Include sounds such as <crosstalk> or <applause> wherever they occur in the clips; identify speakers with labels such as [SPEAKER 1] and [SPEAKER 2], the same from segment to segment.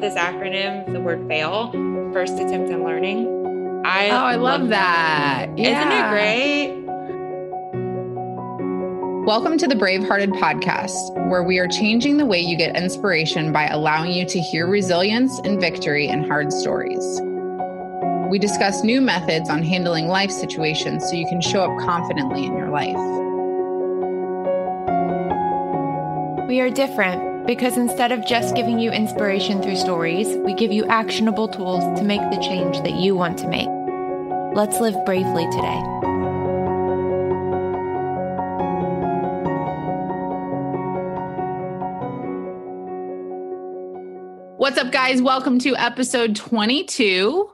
[SPEAKER 1] This acronym, the word fail, first attempt in learning.
[SPEAKER 2] I oh, I love, love that.
[SPEAKER 1] that. Yeah. Isn't it great?
[SPEAKER 2] Welcome to the Bravehearted podcast, where we are changing the way you get inspiration by allowing you to hear resilience and victory in hard stories. We discuss new methods on handling life situations so you can show up confidently in your life.
[SPEAKER 3] We are different because instead of just giving you inspiration through stories, we give you actionable tools to make the change that you want to make. Let's live bravely today.
[SPEAKER 2] What's up, guys? Welcome to episode 22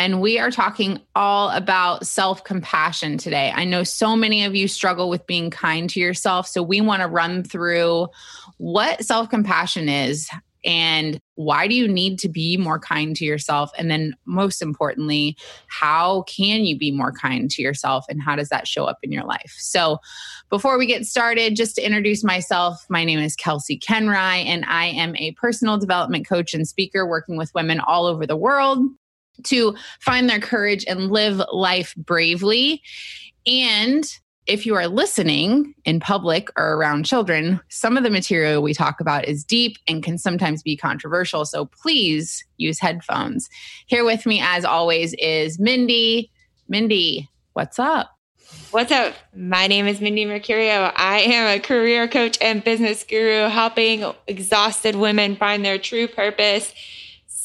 [SPEAKER 2] and we are talking all about self compassion today. I know so many of you struggle with being kind to yourself. So, we want to run through what self compassion is and why do you need to be more kind to yourself? And then, most importantly, how can you be more kind to yourself and how does that show up in your life? So, before we get started, just to introduce myself, my name is Kelsea Koenreich, and I am a personal development coach and speaker working with women all over the world to find their courage and live life bravely. And if you are listening in public or around children, some of the material we talk about is deep and can sometimes be controversial. So please use headphones. Here with me, as always, is Mindy. Mindy, what's up?
[SPEAKER 1] What's up? My name is Mindy Mercurio. I am a career coach and business guru helping exhausted women find their true purpose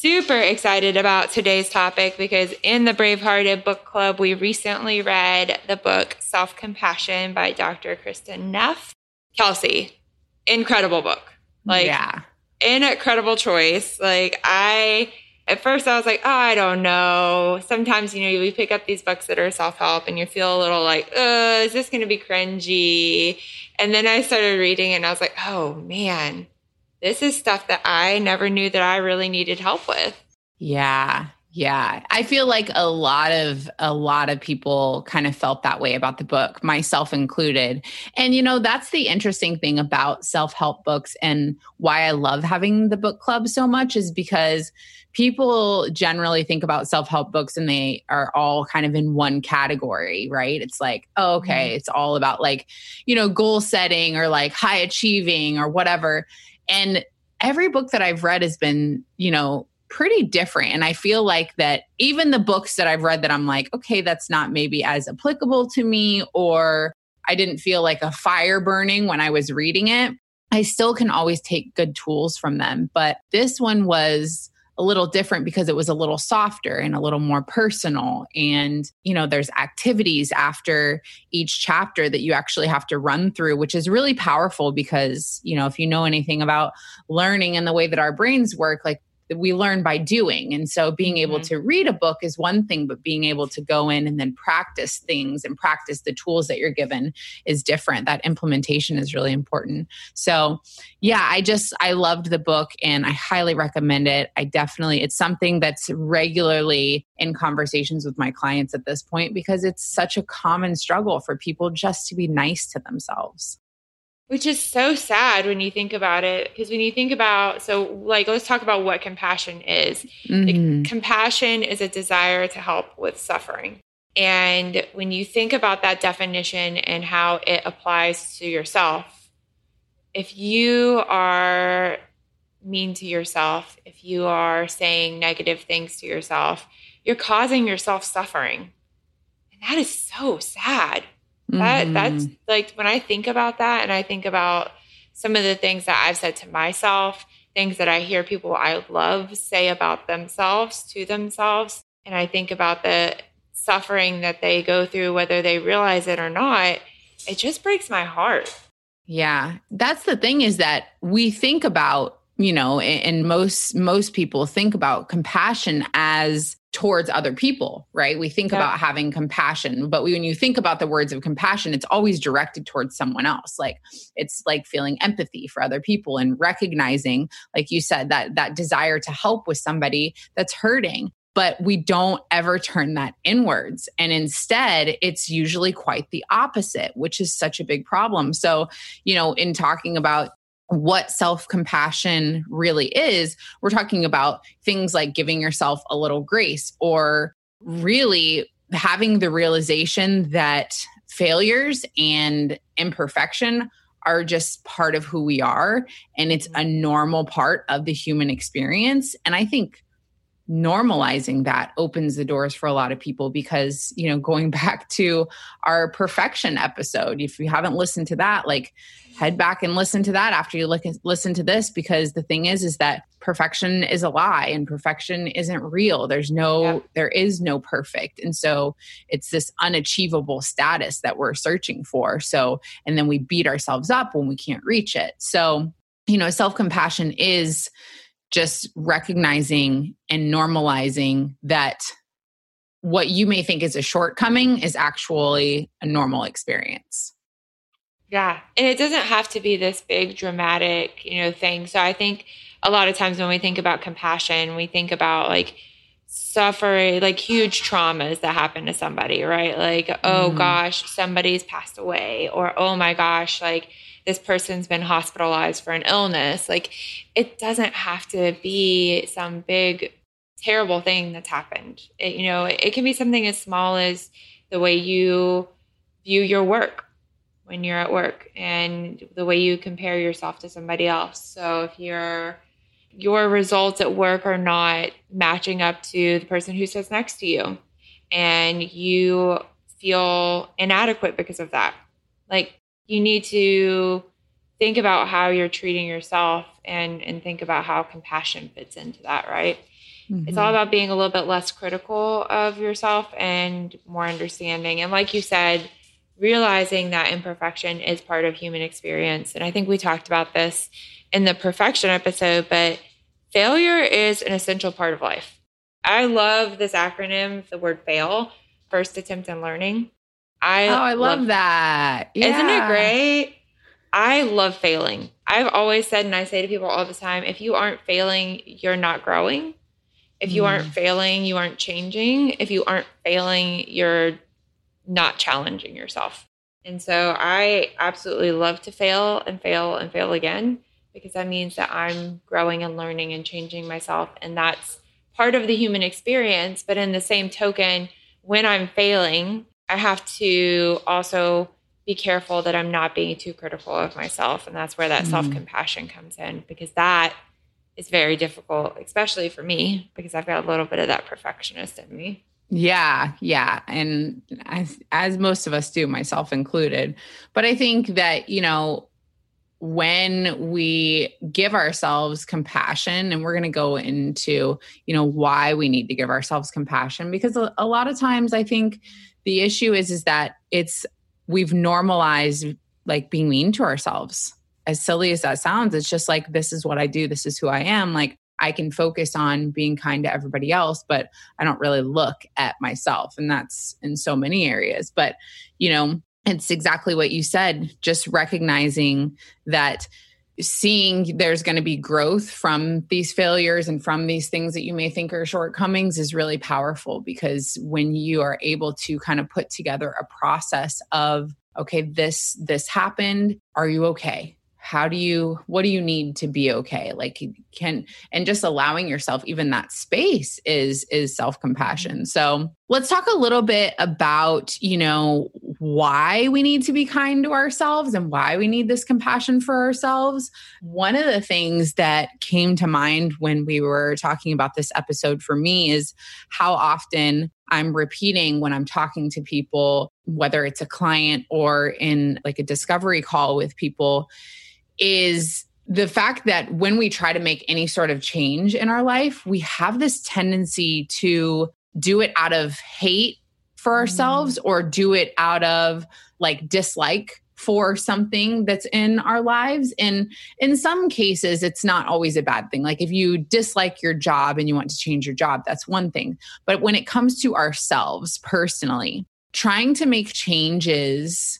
[SPEAKER 1] super excited about today's topic because in the Bravehearted Book Club, we recently read the book Self Compassion by Dr. Kristin Neff. Kelsea, incredible book. Like, yeah. incredible choice. Like, I, at first, I was like, oh, I don't know. Sometimes, you know, we pick up these books that are self help and you feel a little like, uh, is this going to be cringy? And then I started reading and I was like, oh, man this is stuff that I never knew that I really needed help with.
[SPEAKER 2] Yeah. Yeah. I feel like a lot of a lot of people kind of felt that way about the book, myself included. And you know, that's the interesting thing about self-help books and why I love having the book club so much is because people generally think about self-help books and they are all kind of in one category, right? It's like, oh, okay, mm-hmm. it's all about like, you know, goal setting or like high achieving or whatever. And every book that I've read has been, you know, pretty different. And I feel like that even the books that I've read that I'm like, okay, that's not maybe as applicable to me, or I didn't feel like a fire burning when I was reading it, I still can always take good tools from them. But this one was a little different because it was a little softer and a little more personal. And, you know, there's activities after each chapter that you actually have to run through, which is really powerful because, you know, if you know anything about learning and the way that our brains work, like we learn by doing. And so being able mm-hmm. to read a book is one thing, but being able to go in and then practice things and practice the tools that you're given is different. That implementation is really important. So, yeah, I just, I loved the book and I highly recommend it. I definitely, it's something that's regularly in conversations with my clients at this point because it's such a common struggle for people just to be nice to themselves.
[SPEAKER 1] Which is so sad when you think about it. Because when you think about, so like, let's talk about what compassion is. Mm-hmm. Like, compassion is a desire to help with suffering. And when you think about that definition and how it applies to yourself, if you are mean to yourself, if you are saying negative things to yourself, you're causing yourself suffering. And that is so sad. That mm-hmm. that's like when I think about that and I think about some of the things that I've said to myself, things that I hear people I love say about themselves to themselves, and I think about the suffering that they go through whether they realize it or not, it just breaks my heart.
[SPEAKER 2] Yeah. That's the thing is that we think about, you know, and most most people think about compassion as towards other people, right? We think yeah. about having compassion, but when you think about the words of compassion, it's always directed towards someone else. Like it's like feeling empathy for other people and recognizing, like you said, that that desire to help with somebody that's hurting. But we don't ever turn that inwards. And instead, it's usually quite the opposite, which is such a big problem. So, you know, in talking about what self compassion really is, we're talking about things like giving yourself a little grace or really having the realization that failures and imperfection are just part of who we are and it's mm-hmm. a normal part of the human experience. And I think normalizing that opens the doors for a lot of people because you know going <laughs> back to our perfection episode if you haven't listened to that like head back and listen to that after you look listen to this because the thing is is that perfection is a lie and perfection isn't real. There's no yeah. there is no perfect. And so it's this unachievable status that we're searching for. So and then we beat ourselves up when we can't reach it. So you know self compassion is just recognizing and normalizing that what you may think is a shortcoming is actually a normal experience.
[SPEAKER 1] Yeah. And it doesn't have to be this big dramatic, you know, thing. So I think a lot of times when we think about compassion, we think about like suffering, like huge traumas that happen to somebody, right? Like, oh mm. gosh, somebody's passed away, or oh my gosh, like this person's been hospitalized for an illness. Like it doesn't have to be some big terrible thing that's happened. It, you know, it, it can be something as small as the way you view your work when you're at work and the way you compare yourself to somebody else. So if your your results at work are not matching up to the person who sits next to you and you feel inadequate because of that. Like you need to think about how you're treating yourself and and think about how compassion fits into that right? Mm-hmm. it's all about being a little bit less critical of yourself and more understanding. And like you said realizing that imperfection is part of human experience. And i think we talked about this in the perfection episode but failure is an essential part of life. I love this acronym the word fail first attempt in learning
[SPEAKER 2] I oh, I love, love that.
[SPEAKER 1] Yeah. Isn't it great? I love failing. I've always said, and I say to people all the time, if you aren't failing, you're not growing. If you mm. aren't failing, you aren't changing. If you aren't failing, you're not challenging yourself. And so I absolutely love to fail and fail and fail again because that means that I'm growing and learning and changing myself. And that's part of the human experience. But in the same token, when I'm failing, I have to also be careful that I'm not being too critical of myself. And that's where that mm. self compassion comes in because that is very difficult, especially for me, because I've got a little bit of that perfectionist in me.
[SPEAKER 2] Yeah, yeah. And as, as most of us do, myself included. But I think that, you know, when we give ourselves compassion and we're going to go into you know why we need to give ourselves compassion because a, a lot of times i think the issue is is that it's we've normalized like being mean to ourselves. As silly as that sounds it's just like this is what i do this is who i am. Like i can focus on being kind to everybody else but i don't really look at myself and that's in so many areas. But you know it's exactly what you said just recognizing that seeing there's going to be growth from these failures and from these things that you may think are shortcomings is really powerful because when you are able to kind of put together a process of okay this this happened. Are you okay how do you what do you need to be okay? Like can and just allowing yourself even that space is is self-compassion. Mm-hmm. So let's talk a little bit about you know why we need to be kind to ourselves and why we need this compassion for ourselves. One of the things that came to mind when we were talking about this episode for me is how often I'm repeating when I'm talking to people, whether it's a client or in like a discovery call with people, is the fact that when we try to make any sort of change in our life, we have this tendency to do it out of hate for mm. ourselves or do it out of like dislike for something that's in our lives. And in some cases, it's not always a bad thing. Like if you dislike your job and you want to change your job, that's one thing. But when it comes to ourselves personally, trying to make changes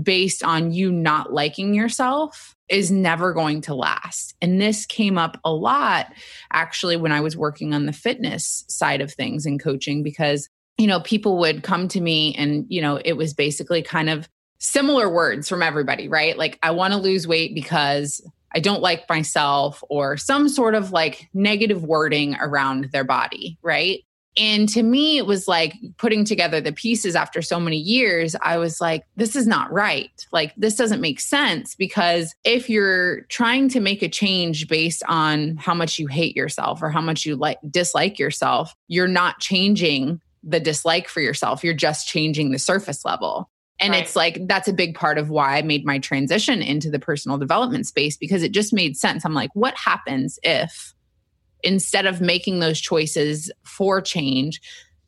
[SPEAKER 2] based on you not liking yourself is never going to last. And this came up a lot actually when I was working on the fitness side of things and coaching because you know people would come to me and you know it was basically kind of similar words from everybody, right? Like, I want to lose weight because I don't like myself, or some sort of like negative wording around their body, right? And to me, it was like putting together the pieces after so many years. I was like, this is not right. Like, this doesn't make sense because if you're trying to make a change based on how much you hate yourself or how much you like dislike yourself, you're not changing the dislike for yourself. You're just changing the surface level. And right. it's like, that's a big part of why I made my transition into the personal development space because it just made sense. I'm like, what happens if instead of making those choices for change,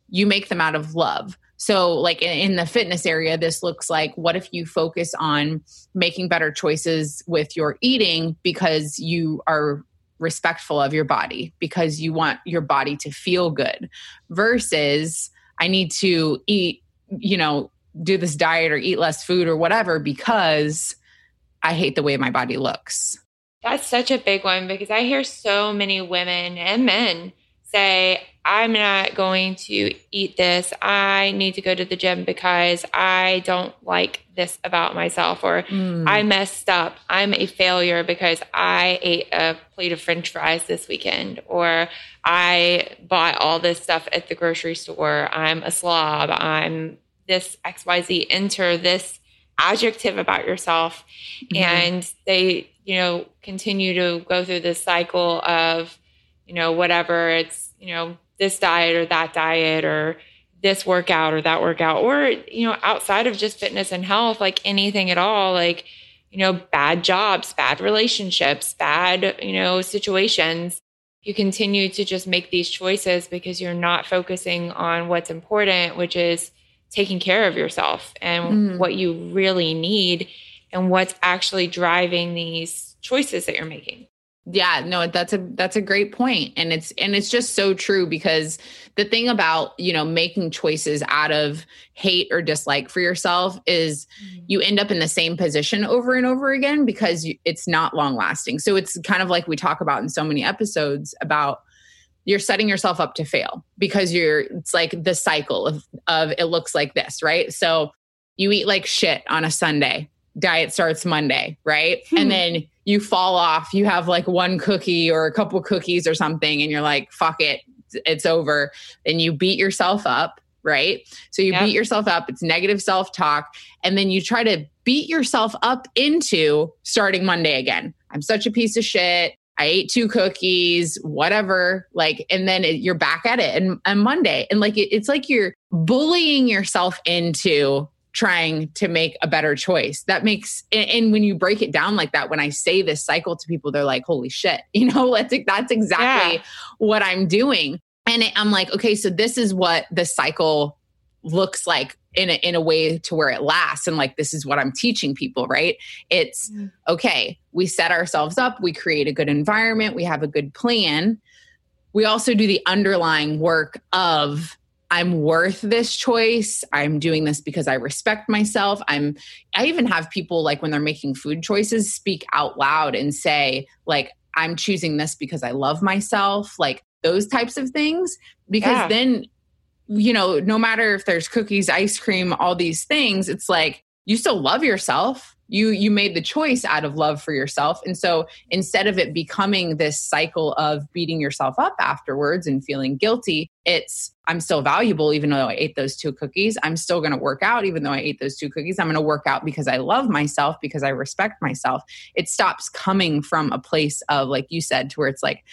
[SPEAKER 2] you make them out of love? So, like in the fitness area, this looks like what if you focus on making better choices with your eating because you are respectful of your body, because you want your body to feel good, versus I need to eat, you know, do this diet or eat less food or whatever because I hate the way my body looks.
[SPEAKER 1] That's such a big one because I hear so many women and men say, I'm not going to eat this. I need to go to the gym because I don't like this about myself, or mm. I messed up. I'm a failure because I ate a plate of french fries this weekend, or I bought all this stuff at the grocery store. I'm a slob. I'm this XYZ, enter this adjective about yourself. Mm-hmm. And they, you know, continue to go through this cycle of, you know, whatever it's, you know, this diet or that diet or this workout or that workout, or, you know, outside of just fitness and health, like anything at all, like, you know, bad jobs, bad relationships, bad, you know, situations. You continue to just make these choices because you're not focusing on what's important, which is taking care of yourself and mm. what you really need and what's actually driving these choices that you're making.
[SPEAKER 2] Yeah, no, that's a that's a great point and it's and it's just so true because the thing about, you know, making choices out of hate or dislike for yourself is mm. you end up in the same position over and over again because it's not long lasting. So it's kind of like we talk about in so many episodes about you're setting yourself up to fail because you're it's like the cycle of of it looks like this, right? So you eat like shit on a Sunday. Diet starts Monday, right? Hmm. And then you fall off. You have like one cookie or a couple cookies or something and you're like fuck it, it's over. And you beat yourself up, right? So you yep. beat yourself up, it's negative self-talk and then you try to beat yourself up into starting Monday again. I'm such a piece of shit. I ate two cookies, whatever. Like, and then it, you're back at it and on Monday. And like, it, it's like you're bullying yourself into trying to make a better choice. That makes, and, when you break it down like that, when I say this cycle to people, they're like, holy shit, <laughs> you know, that's, that's exactly yeah. what I'm doing. And I'm like, okay, so this is what the cycle looks like in a, in a way to where it lasts and like this is what i'm teaching people right it's mm. okay we set ourselves up we create a good environment we have a good plan we also do the underlying work of i'm worth this choice i'm doing this because i respect myself i'm i even have people like when they're making food choices speak out loud and say like i'm choosing this because i love myself like those types of things because yeah. then you know, no matter if there's cookies, ice cream, all these things, it's like you still love yourself. You you made the choice out of love for yourself. And so instead of it becoming this cycle of beating yourself up afterwards and feeling guilty, it's I'm still valuable even though I ate those two cookies. I'm still going to work out even though I ate those two cookies. I'm going to work out because I love myself, because I respect myself. It stops coming from a place of like you said to where it's like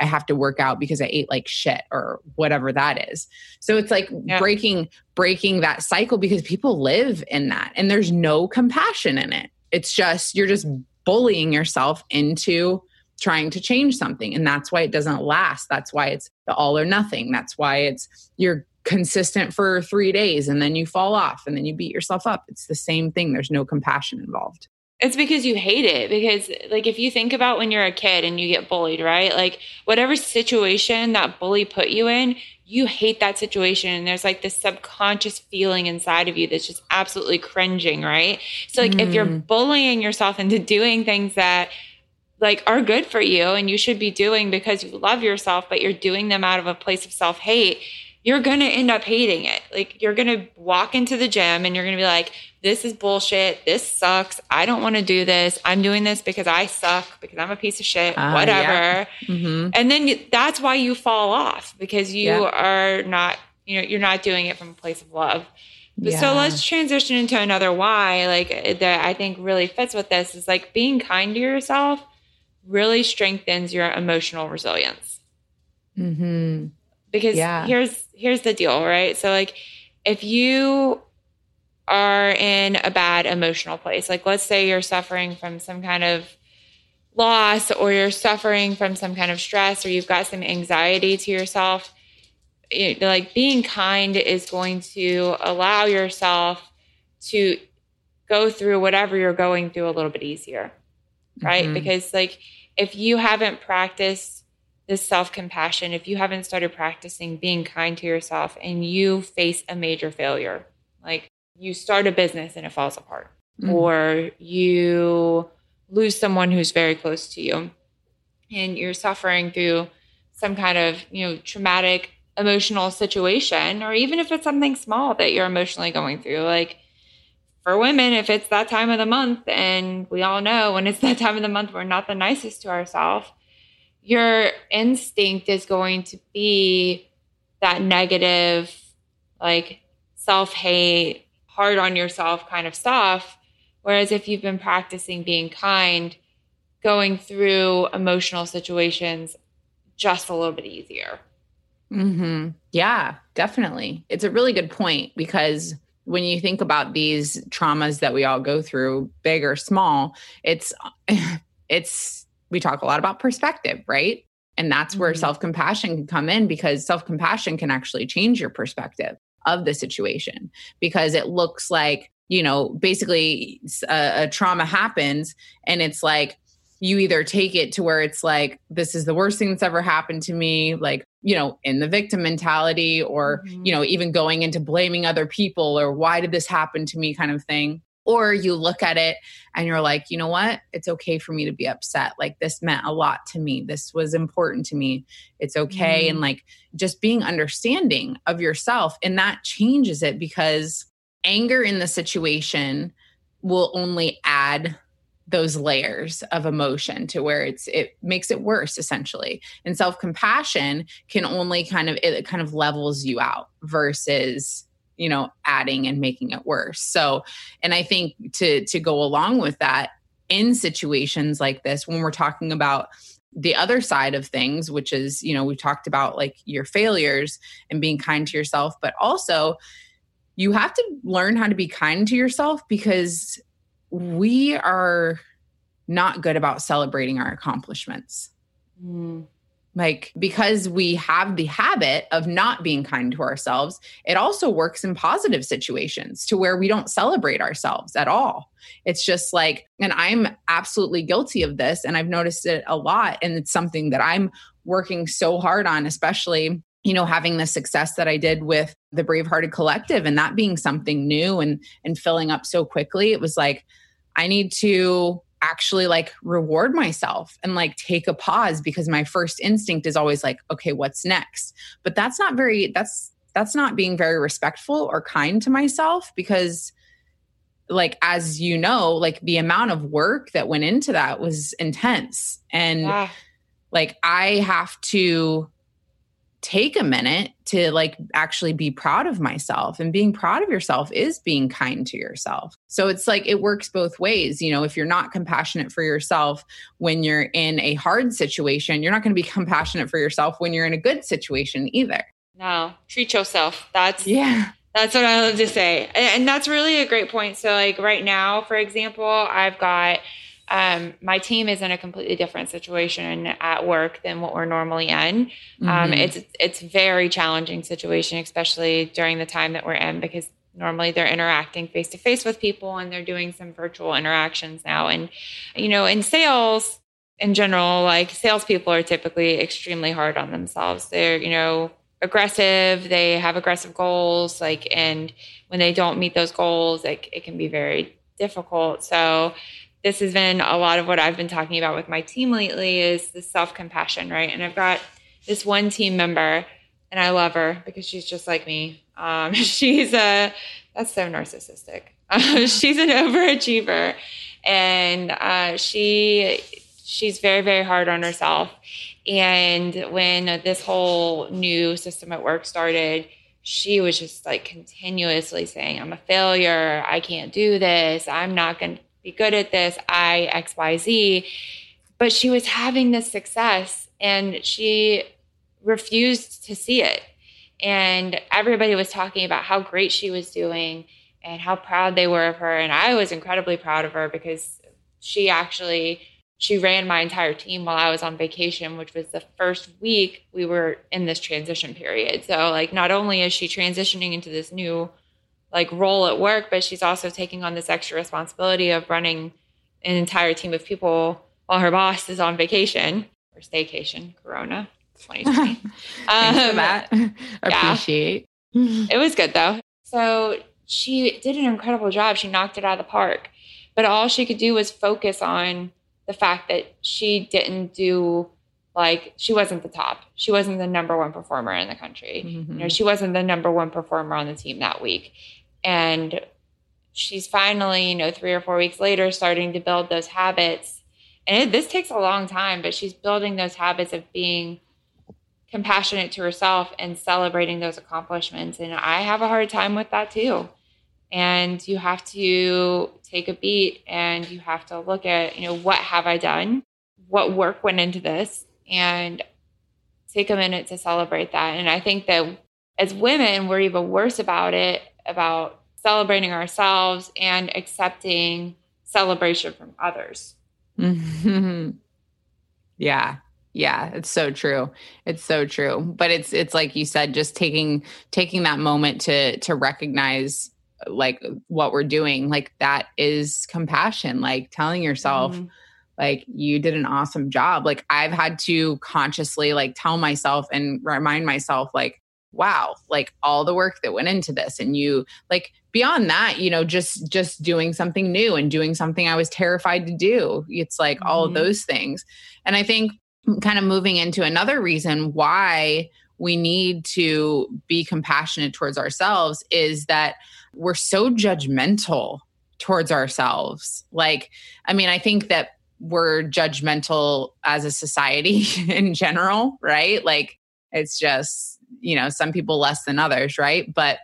[SPEAKER 2] I have to work out because I ate like shit or whatever that is. So it's like yeah. breaking breaking that cycle because people live in that and there's no compassion in it. It's just you're just bullying yourself into trying to change something and that's why it doesn't last. That's why it's the all or nothing. That's why it's you're consistent for three days and then you fall off and then you beat yourself up. It's the same thing. There's no compassion involved.
[SPEAKER 1] It's because you hate it. Because, like, if you think about when you're a kid and you get bullied, right? Like, whatever situation that bully put you in, you hate that situation. And there's like this subconscious feeling inside of you that's just absolutely cringing, right? So, like, mm. if you're mm. bullying yourself into doing things that, like are good for you and you should be doing because you love yourself but you're doing them out of a place of self-hate you're going to end up hating it. Like you're going to walk into the gym and you're going to be like, this is bullshit. This sucks. I don't want to do this. I'm doing this because I suck, because I'm a piece of shit, uh, whatever. Yeah. Mm-hmm. And then you, that's why you fall off because you yeah. are not, you know, you're not doing it from a place of love. Yeah. So let's transition into another why, like that I think really fits with this is like being kind to yourself really strengthens your emotional resilience. Mm-hmm because yeah. here's here's the deal, right? So like if you are in a bad emotional place, like let's say you're suffering from some kind of loss or you're suffering from some kind of stress or you've got some anxiety to yourself, it, like being kind is going to allow yourself to go through whatever you're going through a little bit easier. Right? Mm-hmm. Because like if you haven't practiced this self compassion, if you haven't started practicing being kind to yourself and you face a major failure, like you start a business and it falls apart, mm. or you lose someone who's very close to you and you're suffering through some kind of, you know, traumatic emotional situation, or even if it's something small that you're emotionally going through, like for women, if it's that time of the month, and we all know when it's <laughs> that time of the month, we're not the nicest to ourselves your instinct is going to be that negative, like self hate, hard on yourself kind of stuff. Whereas if you've been practicing being kind, going through emotional situations just a little bit easier.
[SPEAKER 2] Mm-hmm. Yeah, definitely. It's a really good point because when you think about these traumas that we all go through, big or small, it's <laughs> it's we talk a lot about perspective, right? And that's where mm-hmm. self compassion can come in because self compassion can actually change your perspective of the situation because it looks like, you know, basically a, a trauma happens and it's like, you either take it to where it's like this is the worst thing that's ever happened to me like you know in the victim mentality or mm-hmm. you know even going into blaming other people or why did this happen to me kind of thing or you look at it and you're like, you know what? It's okay for me to be upset. Like, this meant a lot to me. This was important to me. It's okay. Mm. And like, just being understanding of yourself. And that changes it because anger in the situation will only add those layers of emotion to where it's it makes it worse essentially and self-compassion can only kind of it kind of levels you out versus you know adding and making it worse. So and i think to to go along with that in situations like this when we're talking about the other side of things which is you know we talked about like your failures and being kind to yourself but also you have to learn how to be kind to yourself because we are not good about celebrating our accomplishments. Mm like because we have the habit of not being kind to ourselves it also works in positive situations to where we don't celebrate ourselves at all. It's just like and i'm absolutely guilty of this and i've noticed it a lot and it's something that i'm working so hard on especially you know having the success that i did with the bravehearted collective and that being something new and and filling up so quickly. It was like i need to actually like reward myself and like take a pause because my first instinct is always like okay what's next but that's not very that's that's not being very respectful or kind to myself because like as you know like the amount of work that went into that was intense and yeah. like i have to take a minute to like actually be proud of myself and being proud of yourself is being kind to yourself. So it's like it works both ways you know if you're not compassionate for yourself when you're in a hard situation you're not going to be <laughs> compassionate for yourself when you're in a good situation either.
[SPEAKER 1] No treat yourself. That's yeah. that's what i love to say. And that's really a great point. So like right now for example i've got um, my team is in a completely different situation at work than what we're normally in. Um, mm-hmm. Um, it's it's very challenging situation, especially during the time that we're in, because normally they're interacting face to face with people and they're doing some virtual interactions now. And you know, in sales in general, like salespeople are typically extremely hard on themselves. They're you know aggressive. They have aggressive goals, like and when they don't meet those goals, like it can be very difficult. So this has been a lot of what I've been talking about with my team lately is the self compassion, right? And I've got this one team member, and I love her because she's just like me. Um, <laughs> she's a that's so narcissistic. Uh, <laughs> she's an overachiever, and uh, she she's very very hard on herself. And when this whole new system at work started, she was just like continuously saying, I'm a failure. I can't do this. I'm not going to be good at this. I, XYZ. But she was having this success and she refused to see it. And everybody was talking about how great she was doing and how proud they were of her. And I was incredibly proud of her because she actually she ran my entire team while I was on vacation, which was the first week we were in this transition period. So like not only is she transitioning into this new like role at work, but she's also taking on this extra responsibility of running an entire team of people while her boss is on vacation or staycation, Corona 2020. <laughs>
[SPEAKER 2] Thanks um, for that. Appreciate.
[SPEAKER 1] Yeah. it was good though. So she did an incredible job. She knocked it out of the park. But all she could do was focus on the fact that she didn't do like she wasn't the top. She wasn't the number one performer in the country. Mm-hmm. You know, she wasn't the number one performer on the team that week. And she's finally, you know, three or four weeks later starting to build those habits. And it, this takes a long time, but she's building those habits of being compassionate to herself and celebrating those accomplishments. And I have a hard time with that too and you have to take a beat and you have to look at you know what have i done what work went into this and take a minute to celebrate that and i think that as women we're even worse about it about celebrating ourselves and accepting celebration from others. <laughs>
[SPEAKER 2] Yeah. Yeah. It's so true. It's so true. But it's it's like you said just taking taking that moment to to recognize like what we're doing like that is compassion. Like telling yourself mm-hmm. like you did an awesome job. Like i've had to consciously like tell myself and remind myself like wow like all the work that went into this and you like beyond that you know just just doing something new and doing something i was terrified to do it's like mm-hmm. all of mm-hmm. those things and i think kind of moving into another reason why we need to be compassionate towards ourselves is that we're so judgmental towards ourselves. Like, I mean, I think that we're judgmental as a society <laughs> in general, right? Like, it's just, you know, some people less than others, right? But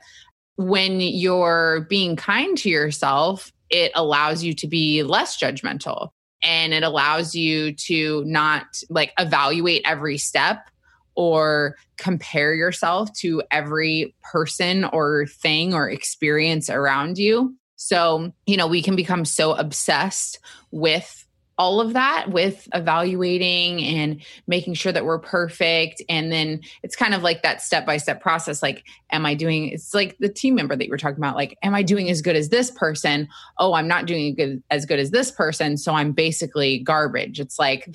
[SPEAKER 2] when you're being kind to yourself, it allows you to be less judgmental and it allows you to not like evaluate every step or compare yourself to every person or thing or experience around you. So, you know, we can become so obsessed with all of that with evaluating and making sure that we're perfect. And then it's kind of like that step by step process like am i doing it's like the team member that you were talking about like am i doing as good as this person? Oh i'm not doing good, as good as this person so i'm basically garbage. It's like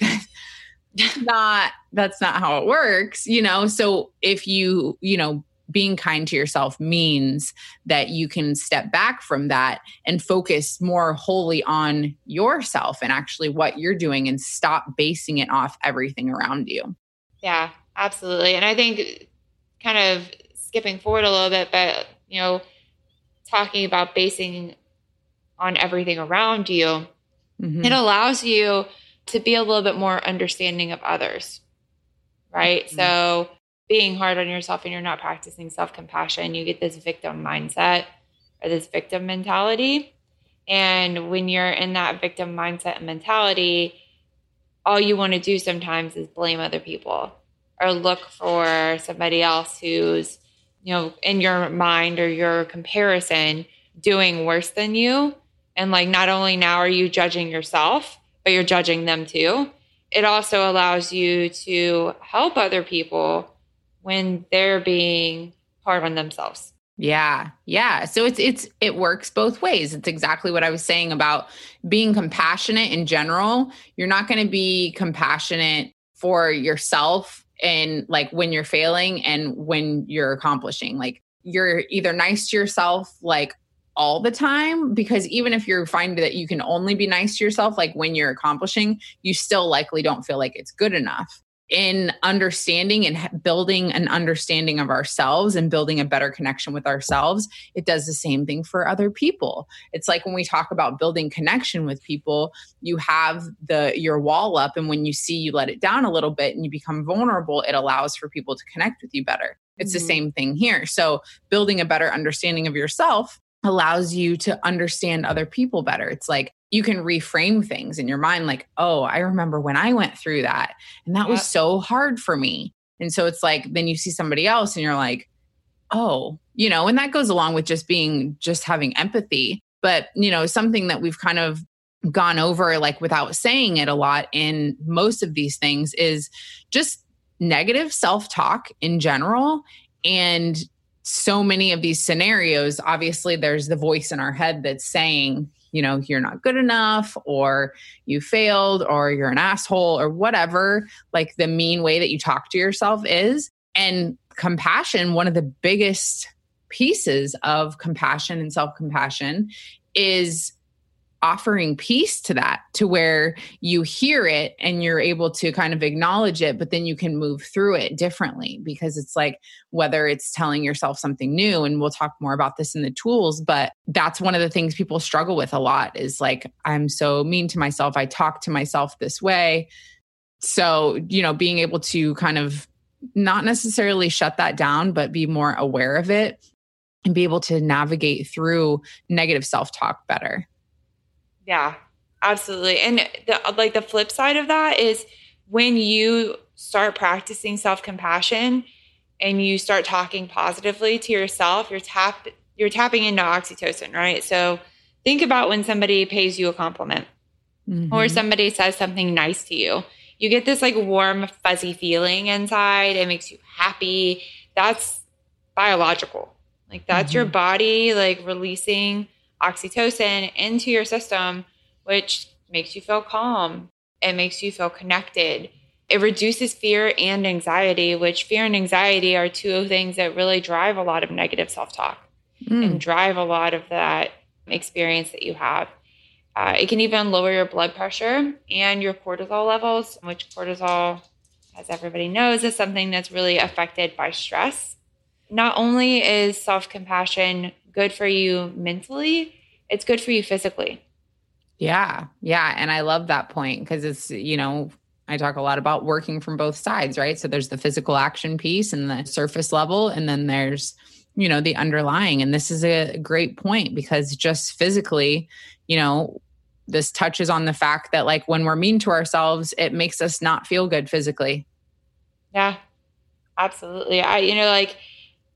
[SPEAKER 2] <laughs> not that's not how it works you know? So if you you know being kind to yourself means that you can step back from that and focus more wholly on yourself and actually what you're doing and stop basing it off everything around you
[SPEAKER 1] yeah absolutely and i think kind of skipping forward a little bit but you know talking about basing on everything around you mm-hmm. it allows you to be a little bit more understanding of others, right? Mm-hmm. So, being hard on yourself and you're not practicing self compassion, you get this victim mindset or this victim mentality. And when you're in that victim mindset and mentality, all you want to do sometimes is blame other people or look for somebody else who's, you know, in your mind or your comparison doing worse than you. And like, not only now are you judging yourself, but you're judging them too. It also allows you to help other people when they're being hard on themselves.
[SPEAKER 2] Yeah. Yeah. So it's it's it works both ways. It's exactly what I was saying about being compassionate in general. You're not going to be compassionate for yourself and like when you're failing and when you're accomplishing. Like you're either nice to yourself like all the time because even if you're finding that you can only be nice to yourself like when you're accomplishing, you still likely don't feel like it's good enough in understanding and building an understanding of ourselves and building a better connection with ourselves, it does the same thing for other people. It's like when we talk about building connection with people, you have the your wall up and when you see you let it down a little bit and you become vulnerable, it allows for people to connect with you better. It's mm-hmm. the same thing here. So, building a better understanding of yourself allows you to understand other people better. It's like you can reframe things in your mind like, oh, I remember when I went through that and that was so hard for me. And so it's like, then you see somebody else and you're like, oh, you know, and that goes along with just being, just having empathy. But, you know, something that we've kind of gone over like without saying it a lot in most of these things is just negative self talk in general. And so many of these scenarios, obviously, there's the voice in our head that's saying, you know, you're not good enough or you failed or you're an asshole or whatever, like the mean way that you talk to yourself is. And compassion, one of the biggest pieces of compassion and self compassion is offering peace to that to where you hear it and you're able to kind of acknowledge it but then you can move through it differently because it's like whether it's telling yourself something new and we'll talk more about this in the tools but that's one of the things people struggle with a lot is like I'm so mean to myself. I talk to myself this way. So you know being able to kind of not necessarily shut that down but be more aware of it and be able to navigate through negative self-talk better
[SPEAKER 1] yeah, absolutely. And the, like the flip side of that is when you start practicing self compassion and you start talking positively to yourself, you're tap you're tapping into oxytocin, right? So think about when somebody pays you a compliment mm-hmm. or somebody says something nice to you. You get this like warm, fuzzy feeling inside. It makes you happy. That's biological. Like that's mm-hmm. your body like releasing oxytocin into your system, which makes you feel calm. It makes you feel connected. It reduces fear and anxiety, which fear and anxiety are two of things that really drive a lot of negative self talk mm. and drive a lot of that experience that you have. Uh, it can even lower your blood pressure and your cortisol levels, which cortisol, as everybody knows, is something that's really affected by stress. Not only is self compassion good for you mentally, it's good for you physically.
[SPEAKER 2] Yeah. Yeah. And I love that point because it's, you know, I talk a lot about working from both sides, right? So there's the physical action piece and the surface level, and then there's, you know, the underlying. And this is a great point because just physically, you know, this touches on the fact that like when we're mean to ourselves, it makes us not feel good physically.
[SPEAKER 1] Yeah. Absolutely. I, you know, like,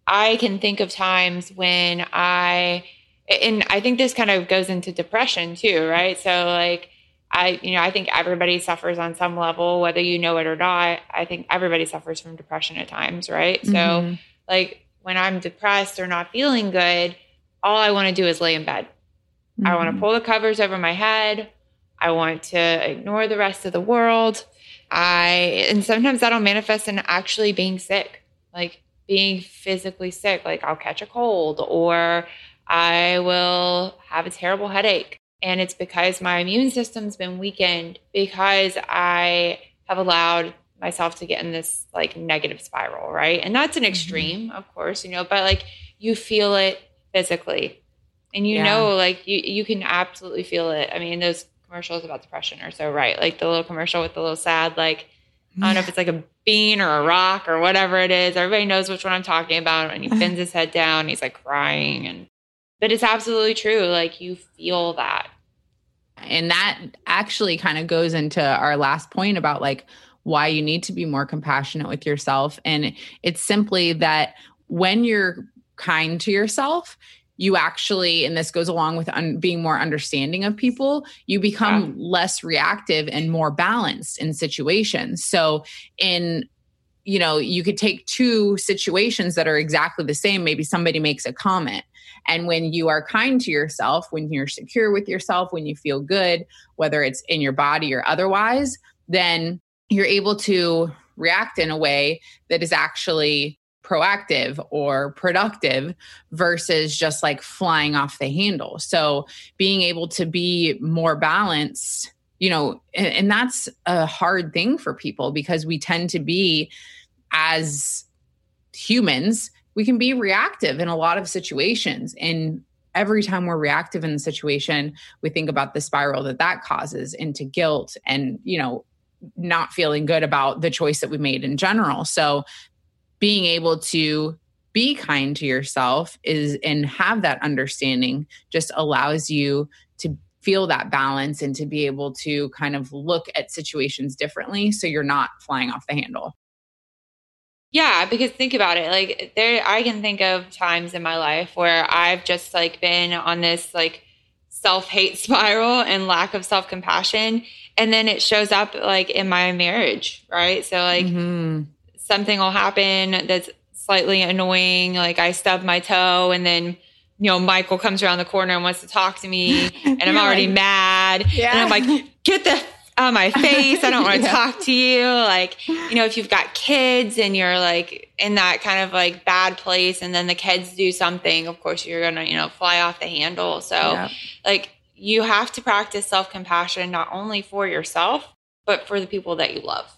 [SPEAKER 1] I can think of times when I, and I think this kind of goes into depression too, right? So, like, I, you know, I think everybody suffers on some level, whether you know it or not. I think everybody suffers from depression at times, right? Mm-hmm. So, like, when I'm depressed or not feeling good, all I want to do is lay in bed. Mm-hmm. I want to pull the covers over my head. I want to ignore the rest of the world. I, and sometimes that'll manifest in actually being sick. Like, being physically sick, like I'll catch a cold or I will have a terrible headache. And it's because my immune system's been weakened because I have allowed myself to get in this like negative spiral, right? And that's an mm-hmm. extreme, mm-hmm. of course, you know, but like you feel it physically. And you yeah. know, like you you can absolutely feel it. I mean, those commercials about depression are so right. Like the little commercial with the little sad, like I don't know if it's like a bean or a rock or whatever it is. Everybody knows which one I'm talking about. And he <laughs> bends his head down, he's like crying. And but it's absolutely true. Like you feel that.
[SPEAKER 2] And that actually kind of goes into our last point about like why you need to be more compassionate with yourself. And it's simply that when you're kind to yourself, you actually, and this goes along with un- being more understanding of people, you become yeah. less reactive and more balanced in situations. So, in you know, you could take two situations that are exactly the same. Maybe somebody makes a comment. And when you are kind to yourself, when you're secure with yourself, when you feel good, whether it's in your body or otherwise, then you're able to react in a way that is actually proactive or productive versus just like flying off the handle. So being able to be more balanced, you know, and, and, that's a hard thing for people because we tend to be as humans, we can be reactive in a lot of situations and every time we're reactive in the situation, we think about the spiral that that causes into guilt and, you know, not feeling good about the choice that we made in general. So being able to be kind to yourself is and have that understanding just allows you to feel that balance and to be able to kind of look at situations differently so you're not flying off the handle.
[SPEAKER 1] Yeah, because think about it. Like there I can think of times in my life where I've just like been on this like self-hate <laughs> spiral and lack of self-compassion and then it shows up like in my marriage, right? So like mm-hmm something will happen that's slightly annoying. Like I stub my toe and then you know, Michael comes around the corner and wants to talk to me, <laughs> and I'm already like, mad. Yeah. And I'm like, <laughs> get the out of my face. I don't want to <laughs> yeah. talk to you. Like, you know, if you've got kids and you're like in that kind of like bad place, and then the kids do something, of course, you're going to, you know, fly off the handle. So, yeah. like, you have to practice self compassion, not only for yourself, but for the people that you love.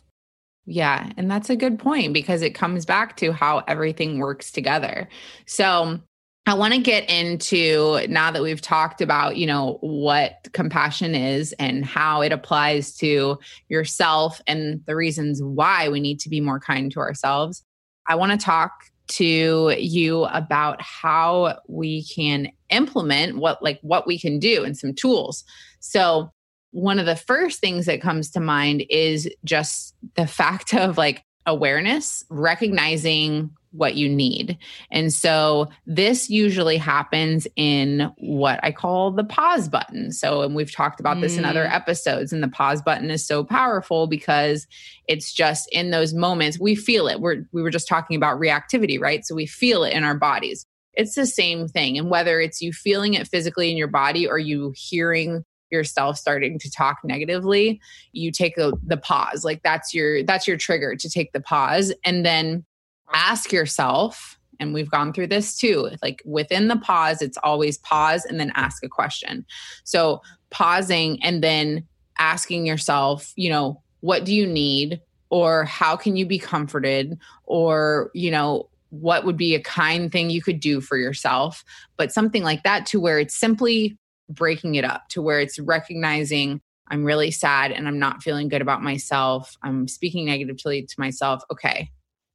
[SPEAKER 2] Yeah. And that's a good point because it comes back to how everything works together. So, I want to get into now that we've talked about, you know, what compassion is and how it applies to yourself and the reasons why we need to be more kind to ourselves. I want to talk to you about how we can implement what like what we can do and some tools. So, one of the first things that comes to mind is just the fact of like awareness, recognizing what you need. And so this usually happens in what I call the pause button. So, and we've talked about mm. this in other mm. episodes, and the pause button is so powerful because it's just in those moments we feel it. We're, we were just talking about reactivity, right? So we feel it in our bodies. It's the same thing. And whether it's you feeling it physically in your body or you hearing yourself starting to talk negatively you take a, the pause. Like that's your that's your trigger to take the pause and then ask yourself and we've gone through this too like within the pause it's always pause and then ask a question. So pausing and then asking yourself you know what do you need? Or how can you be comforted? Or you know what would be a kind thing you could do for yourself? But something like that to where it's simply breaking it up to where it's recognizing I'm really sad and I'm not feeling good about myself. I'm speaking negatively to myself. Okay.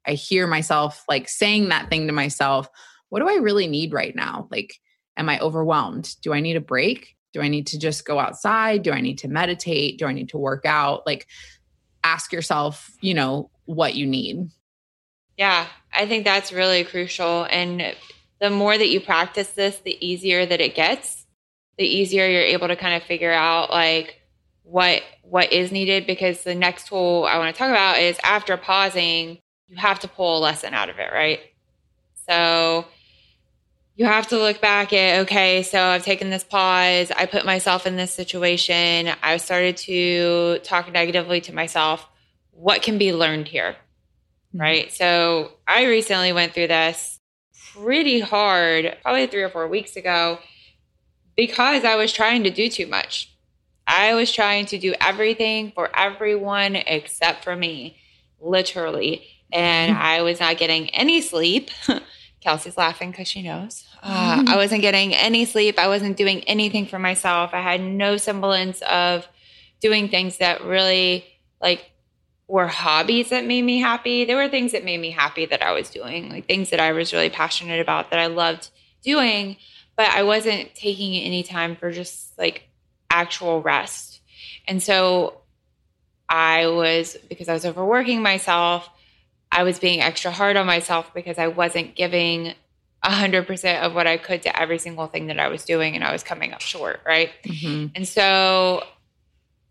[SPEAKER 2] I hear myself like saying that thing to myself. What do I really need right now? Like, am I overwhelmed? Do I need a break? Do I need to just go outside? Do I need to meditate? Do I need to work out? Like, ask yourself, you know, what you need.
[SPEAKER 1] Yeah, I think that's really crucial. And the more that you practice this, the easier that it gets the easier you're able to kind of figure out like what what is needed because the next tool I want to talk about is after pausing, you have to pull a lesson out of it, right? So you have to look back at okay, so I've taken this pause, I put myself in this situation, I started to talk negatively to myself. What can be learned here? Mm-hmm. Right? So I recently went through this pretty hard, probably 3 or 4 weeks ago because I was trying to do too much. I was trying to do everything for everyone except for me, literally. And I was not getting any sleep. <laughs> Kelsea's laughing because she knows. Uh, I wasn't getting any sleep. I wasn't doing anything for myself. I had no semblance of doing things that really like were hobbies that made me happy. There were things that made me happy that I was doing, like things that I was really passionate about that I loved doing but I wasn't taking any time for just like actual rest. And so I was, because I was overworking myself, I was being extra hard on myself because I wasn't giving 100% of what I could to every single thing that I was doing and I was coming up short, right?
[SPEAKER 2] Mm-hmm.
[SPEAKER 1] And so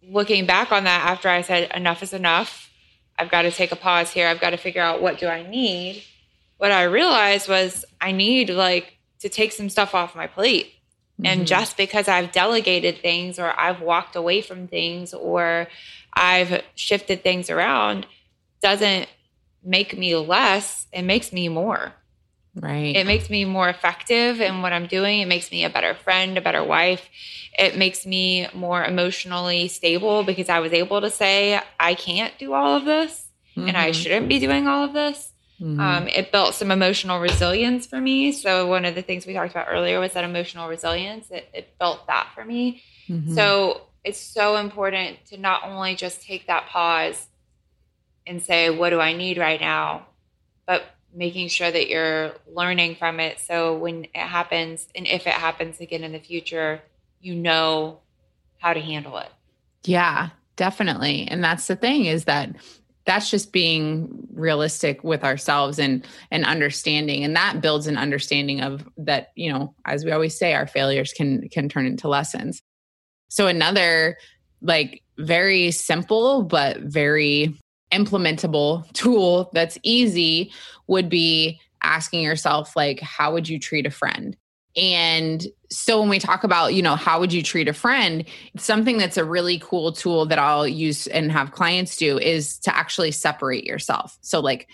[SPEAKER 1] looking back on that after I said enough is enough, I've got to take a pause here. I've got to figure out what do I need. What I realized was I need like to take some stuff off my plate. And
[SPEAKER 2] Mhm.
[SPEAKER 1] just because I've delegated things or I've walked away from things or I've shifted things around doesn't make me less. It makes me more.
[SPEAKER 2] right.
[SPEAKER 1] It makes me more effective in what I'm doing. It makes me a better friend, a better wife. It makes me more emotionally stable because I was able to say, I can't do all of this and I
[SPEAKER 2] Mhm.
[SPEAKER 1] shouldn't be doing all of this.
[SPEAKER 2] Mhm.
[SPEAKER 1] Um, it built some emotional resilience for me. So, one of the things we talked about earlier was that emotional resilience. It, it built that for me.
[SPEAKER 2] Mhm.
[SPEAKER 1] So, it's so important to not only just take that pause and say, What do I need right now? but making sure that you're learning from it. So, when it happens, and if it happens again in the future, you know how to handle it.
[SPEAKER 2] Yeah, definitely. And that's the thing is that that's just being realistic with ourselves and and understanding. And that builds an understanding of that you know as we always say our failures can can turn into lessons. So another like very simple but very implementable tool that's easy would be asking yourself like how would you treat a friend and so when we talk about you know how would you treat a friend something that's a really cool tool that I'll use and have clients do is to actually separate yourself. So, like,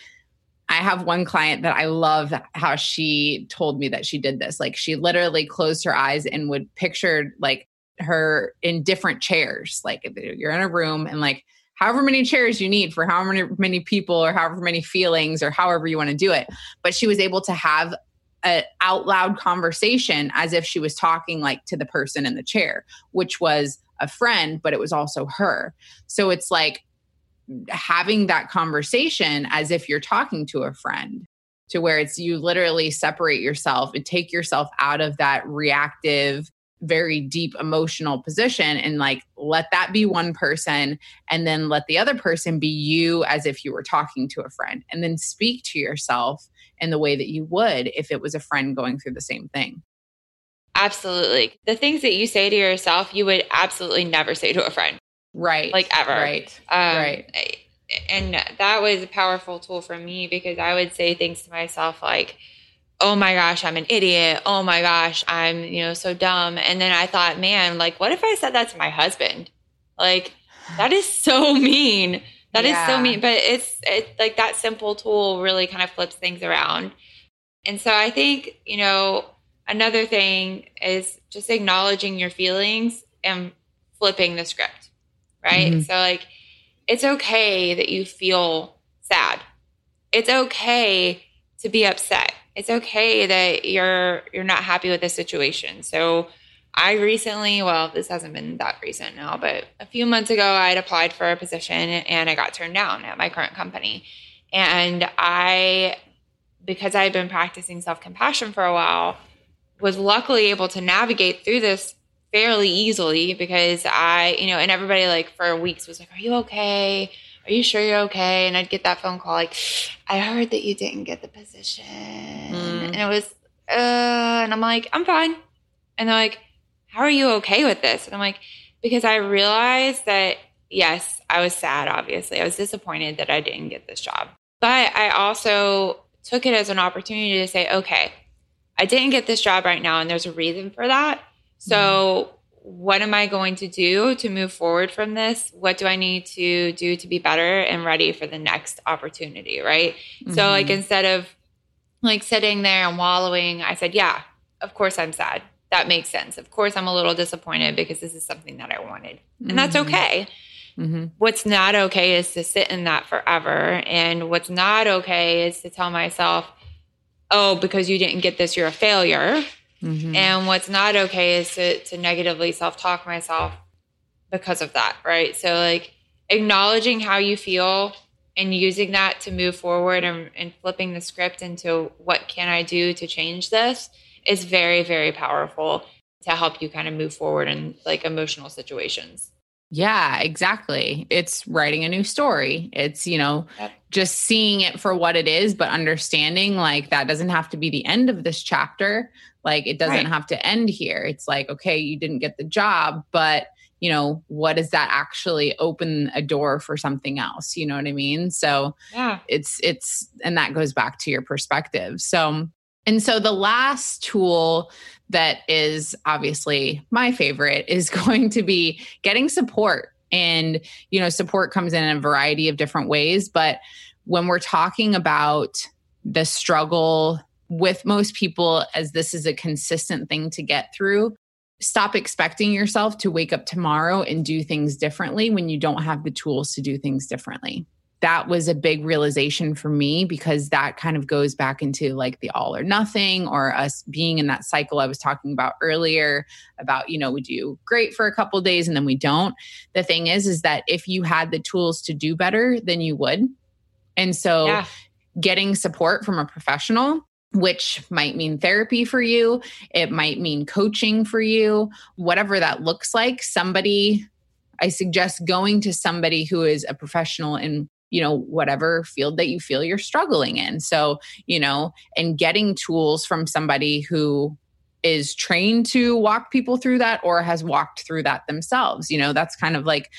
[SPEAKER 2] I have one client that I love how she told me that she did this. Like, she literally closed her eyes and would picture like her in different chairs. Like, you're in a room and like, however many chairs you need for however many, many people or however many feelings or however you want to do it. But she was able to have an out loud conversation as if she was talking like to the person in the chair, which was a friend, but it was also her. So it's like having that conversation as if you're talking to a friend, to where it's you literally separate yourself and take yourself out of that reactive, very deep emotional position and like let that be one person and then let the other person be you as if you were talking to a friend and then speak to yourself in the way that you would if it was a friend going through the same thing.
[SPEAKER 1] Absolutely. The things that you say to yourself, you would absolutely never say to a friend.
[SPEAKER 2] Right.
[SPEAKER 1] Like ever.
[SPEAKER 2] Right.
[SPEAKER 1] Um,
[SPEAKER 2] Right.
[SPEAKER 1] And that was a powerful tool for me because I would say things to myself like, oh my gosh, I'm an idiot. Oh my gosh, I'm, you know, so dumb. And then I thought, man, like, what if I said that to my husband? Like, that is so <laughs> mean. That is
[SPEAKER 2] Yeah.
[SPEAKER 1] so mean. But it's, it's like that simple tool really kind of flips things around. And so I think, you know, another thing is just acknowledging your feelings and flipping the script, right?
[SPEAKER 2] Mhm.
[SPEAKER 1] So, like, it's okay that you feel sad. It's okay to be upset. It's okay that you're you're not happy with the situation. So I recently, well, this hasn't been that recent now, but a few months ago I had applied for a position and I got turned down at my current company. And I because I had been practicing self-compassion for a while, was luckily able to navigate through this fairly easily because I, you know, and everybody like for weeks was like, Are you okay? Are you sure you're okay? And I'd get that phone call like, I heard that you didn't get the position.
[SPEAKER 2] Mm.
[SPEAKER 1] And it was, uh, and I'm like, I'm fine. And they're like, How are you okay with this? And I'm like, Because I realized that, yes, I was sad, obviously. I was disappointed that I didn't get this job. But I also took it as an opportunity to say, okay, I didn't get this job right now, and there's a reason for that. So, what am I going to do to move forward from this? What do I need to do to be better and ready for the next opportunity? Right. So, like,
[SPEAKER 2] Mhm.
[SPEAKER 1] instead of like sitting there and wallowing, I said, yeah, of course I'm sad. That makes sense. Of course, I'm a little disappointed because this is something that I wanted. And that's
[SPEAKER 2] Mhm.
[SPEAKER 1] okay.
[SPEAKER 2] Mhm.
[SPEAKER 1] What's not okay is to sit in that forever. And what's not okay is to tell myself, oh, because you didn't get this, you're a failure.
[SPEAKER 2] Mhm.
[SPEAKER 1] And what's not okay is to, to negatively self talk myself because of that, right? So, like, acknowledging how you feel and using that to move forward and, and flipping the script into what can I do to change this is very, very powerful to help you kind of move forward in like emotional situations.
[SPEAKER 2] Yeah, exactly. It's writing a new story. It's, you know, yep. just seeing it for what it is, but understanding like that doesn't have to be the end of this chapter. Like it doesn't right. have to end here. It's like, okay, you didn't get the job, but you know, what does that actually open a door for something else? You know what I mean? So yeah, it's, it's, and that goes back to your perspective. So, and so the last tool that is obviously my favorite is <laughs> going to be getting support. And, you know, support comes in a variety of different ways. But when we're talking about the struggle with most people, as this is a consistent thing to get through, stop expecting yourself to wake up tomorrow and do things differently when you don't have the tools to do things differently. That was a big realization for me because that kind of goes back into like the all or nothing or us being in that cycle I was talking about earlier about, you know, we do great for a couple days and then we don't. The thing is, is that if you had the tools to do better, then you would. And so yeah. getting support from a professional which might mean therapy for you, it might mean coaching for you, whatever that looks like. Somebody, I suggest going to somebody who is a professional in you know whatever field that you feel you're struggling in so you know and getting tools from somebody who is trained to walk people through that or has walked through that themselves you know that's kind of like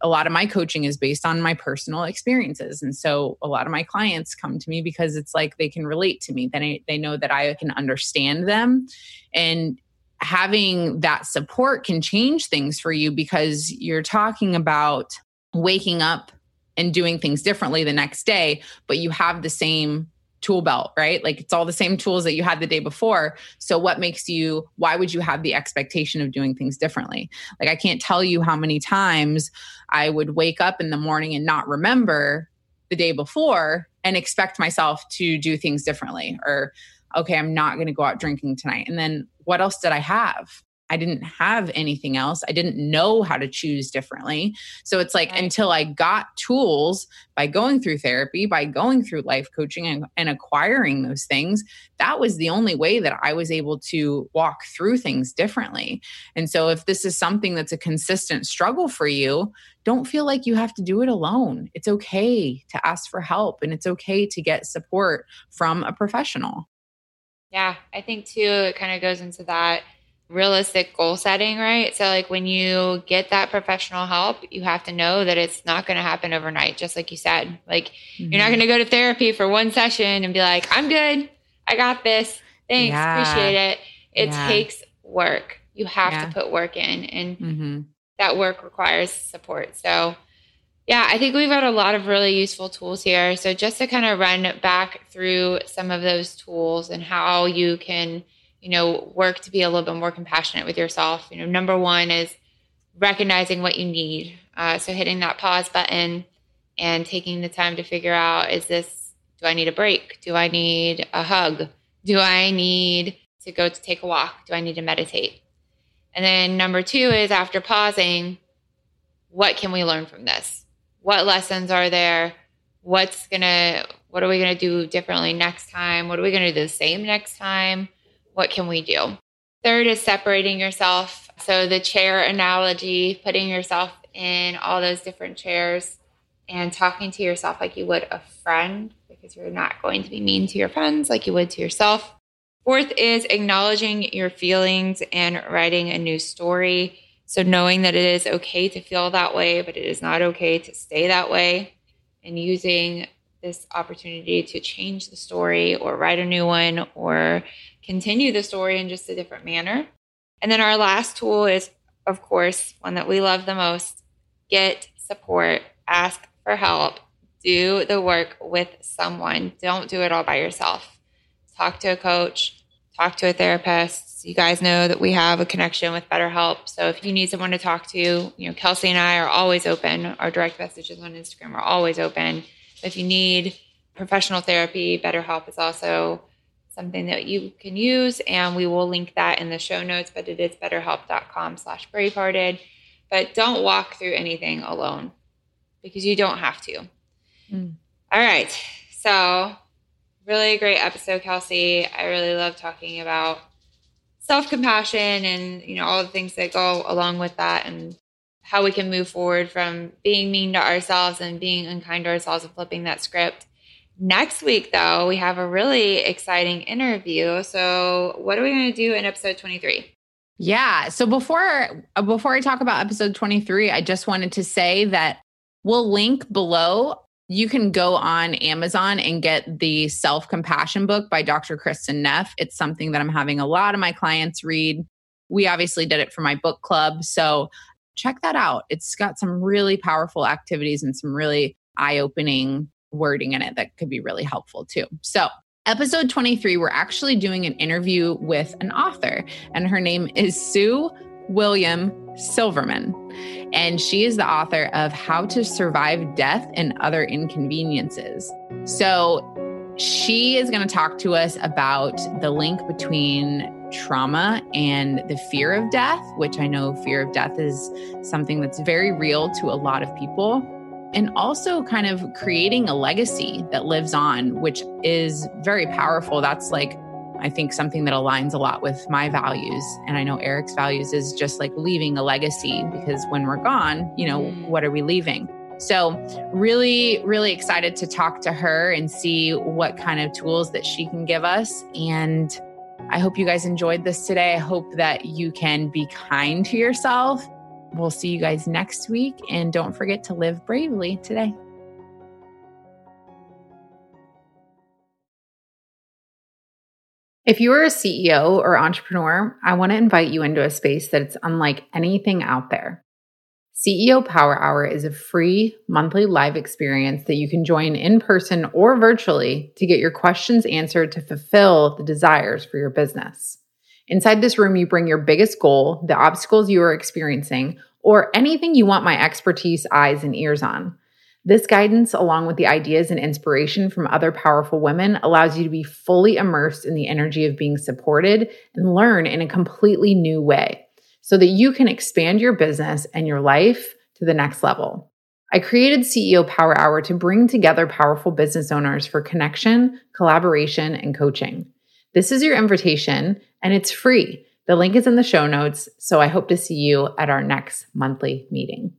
[SPEAKER 2] a lot of my coaching is based on my personal experiences. And so a lot of my clients come to me because it's like they can relate to me. Then they know that I can understand them. And having that support can change things for you because you're talking about waking up and doing things differently the next day, but you have the same tool belt, right? Like it's all the same tools that you had the day before. So what makes you why would you have the expectation of doing things differently? Like I can't tell you how many times I would wake up in the morning and not remember the day before and expect myself to do things differently or okay, I'm not going to go out drinking tonight. And then what else did I have? I didn't have anything else. I didn't know how to choose differently. So it's like right. until I got tools by going through therapy, by going through life coaching and, and, acquiring those things, that was the only way that I was able to walk through things differently. And so if this is something that's a consistent struggle for you, don't feel like you have to do it alone. It's okay to ask for help and it's okay to get support from a professional.
[SPEAKER 1] Yeah, I think too, it kind of goes into that realistic goal setting, right? So, like when you get that professional help, you have to know that it's not going to happen overnight, just like you said. Like, mm-hmm. you're not mm-hmm. going to go to therapy for one session and be like, I'm good. I got this. Thanks. Yeah. Appreciate it. It yeah. takes work. You have yeah. to put work in, and mm-hmm. that work requires support. So, yeah, I think we've got a lot of really useful tools here. So, just to kind of run back through some of those tools and how you can you know, work to be a little bit more compassionate with yourself. You know, number one is recognizing what you need. Uh, so hitting that pause button and taking the time to figure out is this, do I need a break? Do I need a hug? Do I need to go to take a walk? Do I need to meditate? And then number two is after pausing, what can we learn from this? What lessons are there? What's gonna, what are we gonna do differently next time? What are we gonna do the same next time? What can we do? Third is separating yourself. So the chair analogy, putting yourself in all those different chairs and talking to yourself like you would a friend because you're not going to be mean to your friends like you would to yourself. Fourth is acknowledging your feelings and writing a new story. So knowing that it is okay to feel that way, but it is not okay to stay that way and using this opportunity to change the story or write a new one or continue the story in just a different manner. And then our last tool is, of course, one that we love the most get support, ask for help, do the work with someone. Don't do it all by yourself. Talk to a coach, talk to a therapist. You guys know that we have a connection with BetterHelp. So if you need someone to talk to, you know, Kelsea and I are always open. Our direct messages on Instagram are always open. If you need professional therapy, BetterHelp is also something that you can use and we will link that in the show notes but it is betterhelp.com slash bravehearted but don't walk through anything alone because you don't have to mm. all right so really great episode kelsea i really love talking about self-compassion and you know all the things that go along with that and how we can move forward from being mean to ourselves and being unkind to ourselves and flipping that script. Next week, though, we have a really exciting interview. So, what are we going to do in episode 23?
[SPEAKER 2] Yeah. So before uh, before I talk about episode 23, I just wanted to say that we'll link below. You can go on Amazon and get the Self Compassion book by Dr. Kristin Neff. It's something that I'm having a lot of my clients read. We obviously did it for my book club. So check that out. It's got some really powerful activities and some really eye opening wording in it that could be really helpful too. So, episode 23, we're actually doing an interview with an author, and her name is Sue William Silverman. And she is the author of How to Survive Death and Other Inconveniences. So, she is going to talk to us about the link between trauma and the fear of death, which I know fear of death is something that's very real to a lot of people. And also, kind of creating a legacy that lives on, which is very powerful. That's like, I think, something that aligns a lot with my values. And I know Eric's values is just like leaving a legacy because when we're gone, you know, mm. what are we leaving? So, really, really excited to talk to her and see what kind of tools that she can give us. And I hope you guys enjoyed this today. I hope that you can be kind to yourself. We'll see you guys next week. And don't forget to live bravely today. If you are a CEO or entrepreneur, I want to invite you into a space that's unlike anything out there. CEO Power Hour is a free monthly live experience that you can join in person or virtually to get your questions answered to fulfill the desires for your business. Inside this room, you bring your biggest goal, the obstacles you are experiencing, or anything you want my expertise, eyes, and ears on. This guidance, along with the ideas and inspiration from other powerful women, allows you to be fully immersed in the energy of being supported and learn in a completely new way so that you can expand your business and your life to the next level. I created CEO Power Hour to bring together powerful business owners for connection, collaboration, and coaching. This is your invitation, and it's free. The link is in the show notes, so I hope to see you at our next monthly meeting.